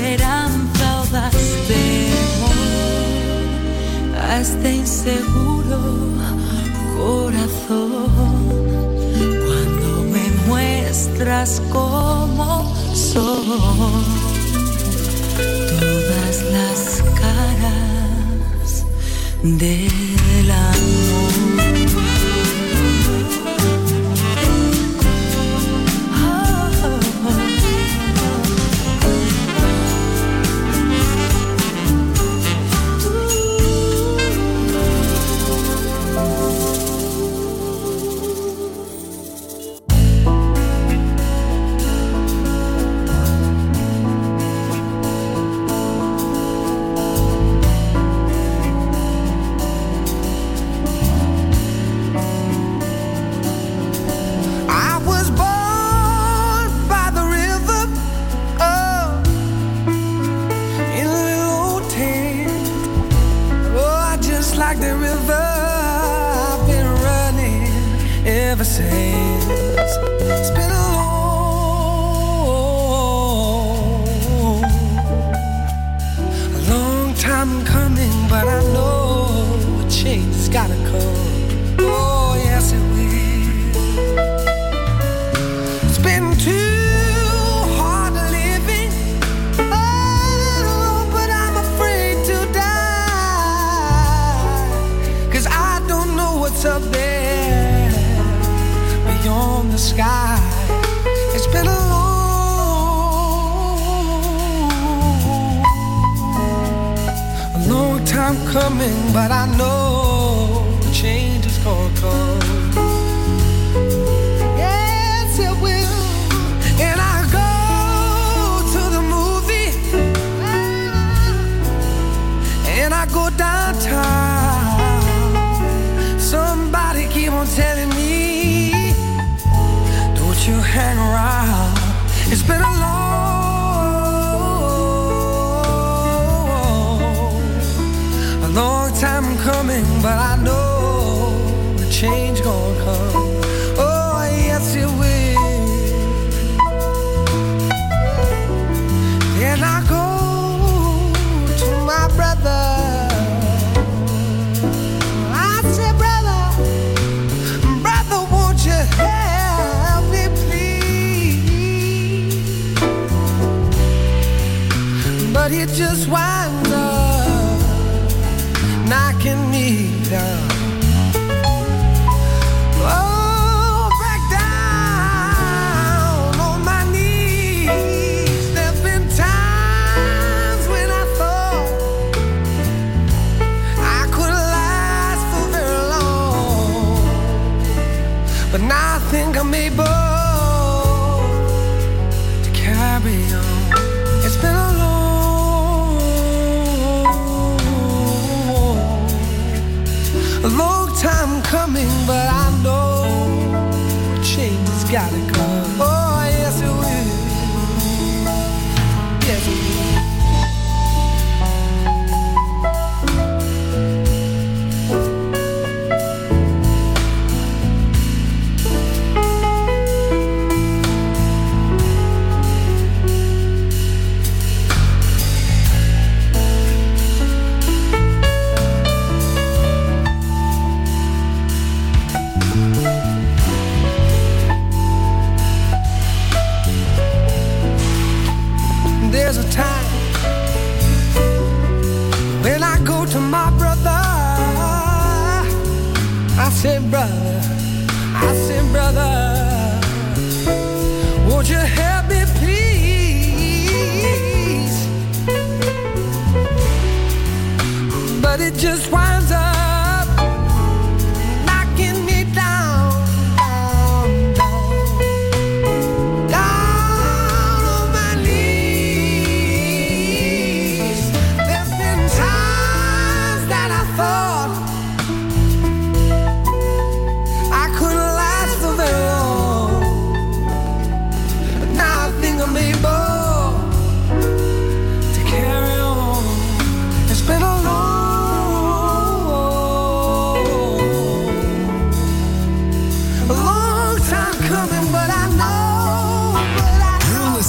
Esperanza o das temor a este inseguro corazón. Cuando me muestras cómo son todas las caras del up say coming, but I know change is gonna come. Yes, it will. And I go to the movie, and I go downtown. Somebody keep on telling me, don't you hang around. It's been a coming, but I know the change gonna come. Oh, yes, it will. Then I go to my brother. I say, brother, brother, won't you help me, please? But he just why there's a time when I go to my brother. I say, brother, I say, brother.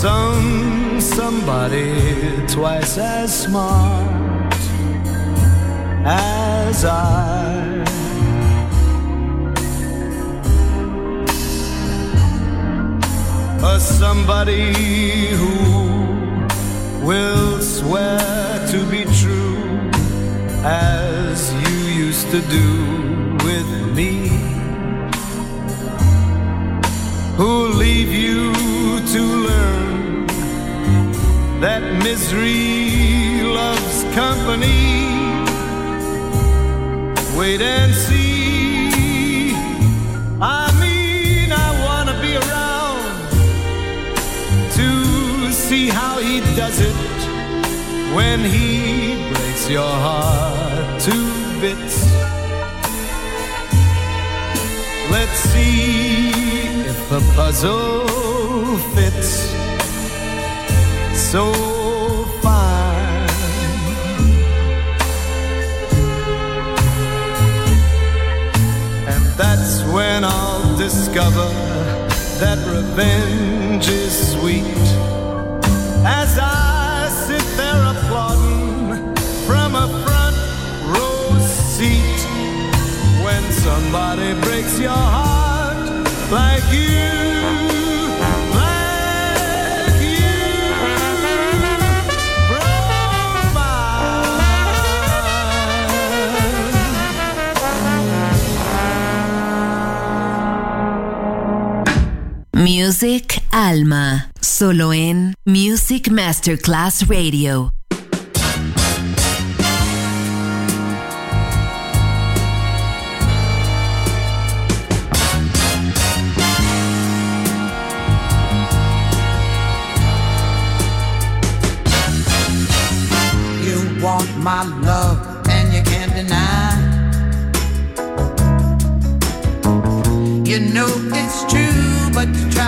Some somebody twice as smart as I. A somebody who will swear to be true as you used to do with me. Who'll leave you to learn that misery loves company? Wait and see. I mean, I wanna be around to see how he does it when he breaks your heart to bits. Let's see if the puzzle fits so fine. And that's when I'll discover that revenge is sweet. As I sit there applauding from a front row seat when somebody breaks your heart like you. Music Alma, solo en Music Masterclass Radio. You want my love and you can't deny. You know but you try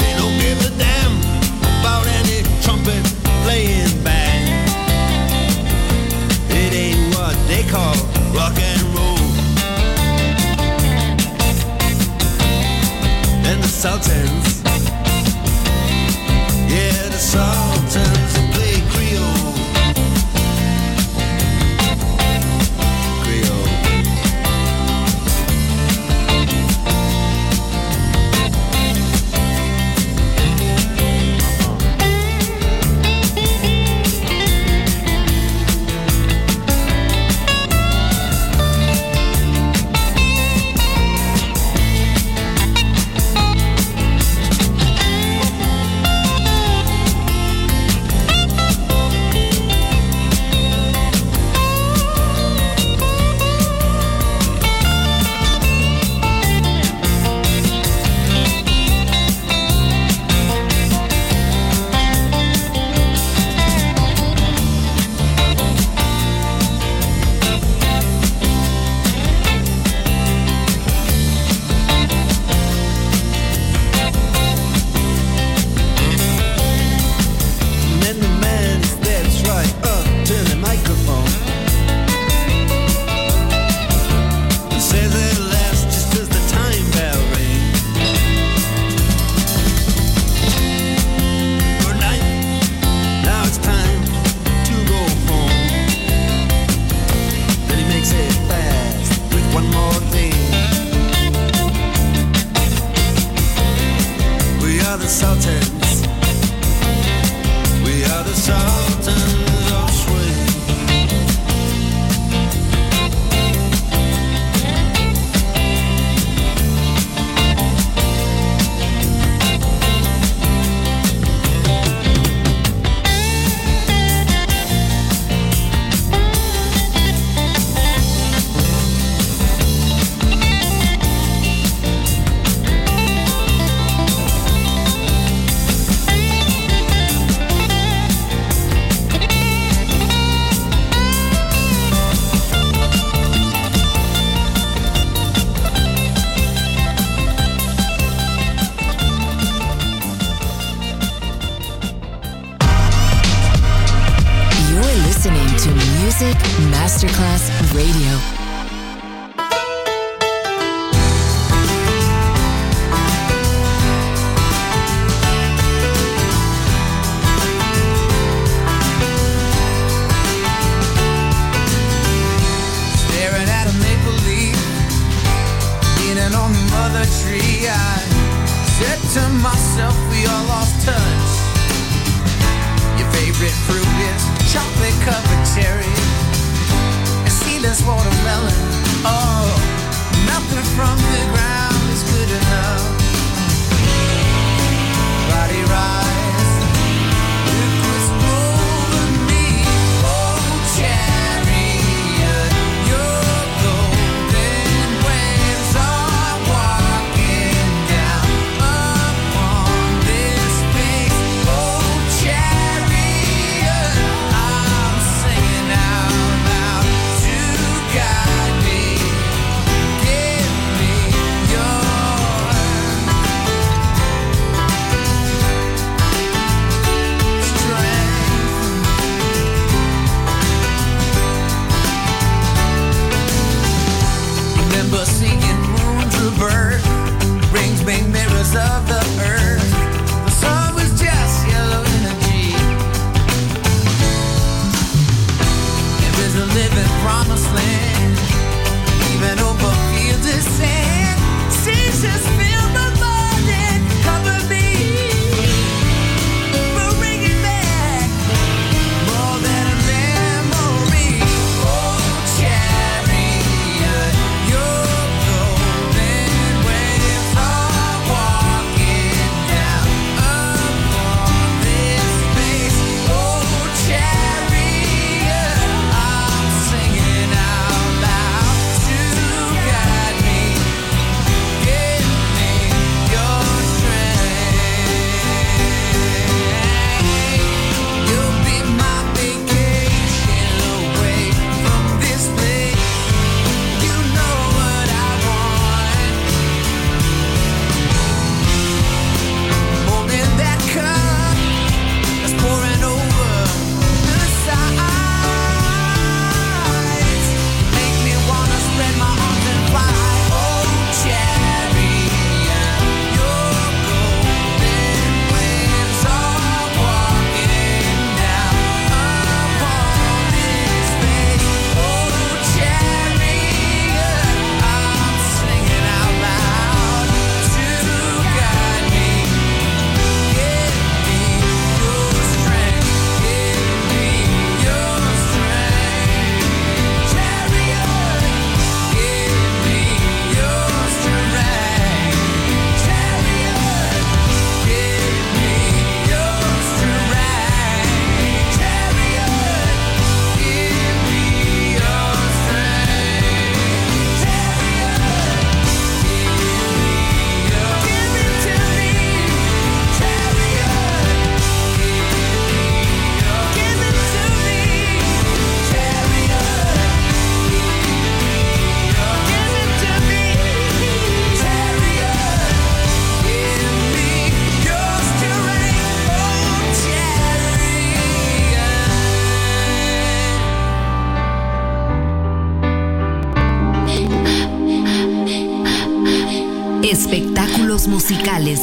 They don't give a damn about any trumpet playing band. It ain't what they call rock and roll. And the Sultans, yeah, the Sultans. to myself, we all lost touch. Your favorite fruit is chocolate covered cherry and seedless watermelon. Oh, nothing from the ground is good enough. Body ride.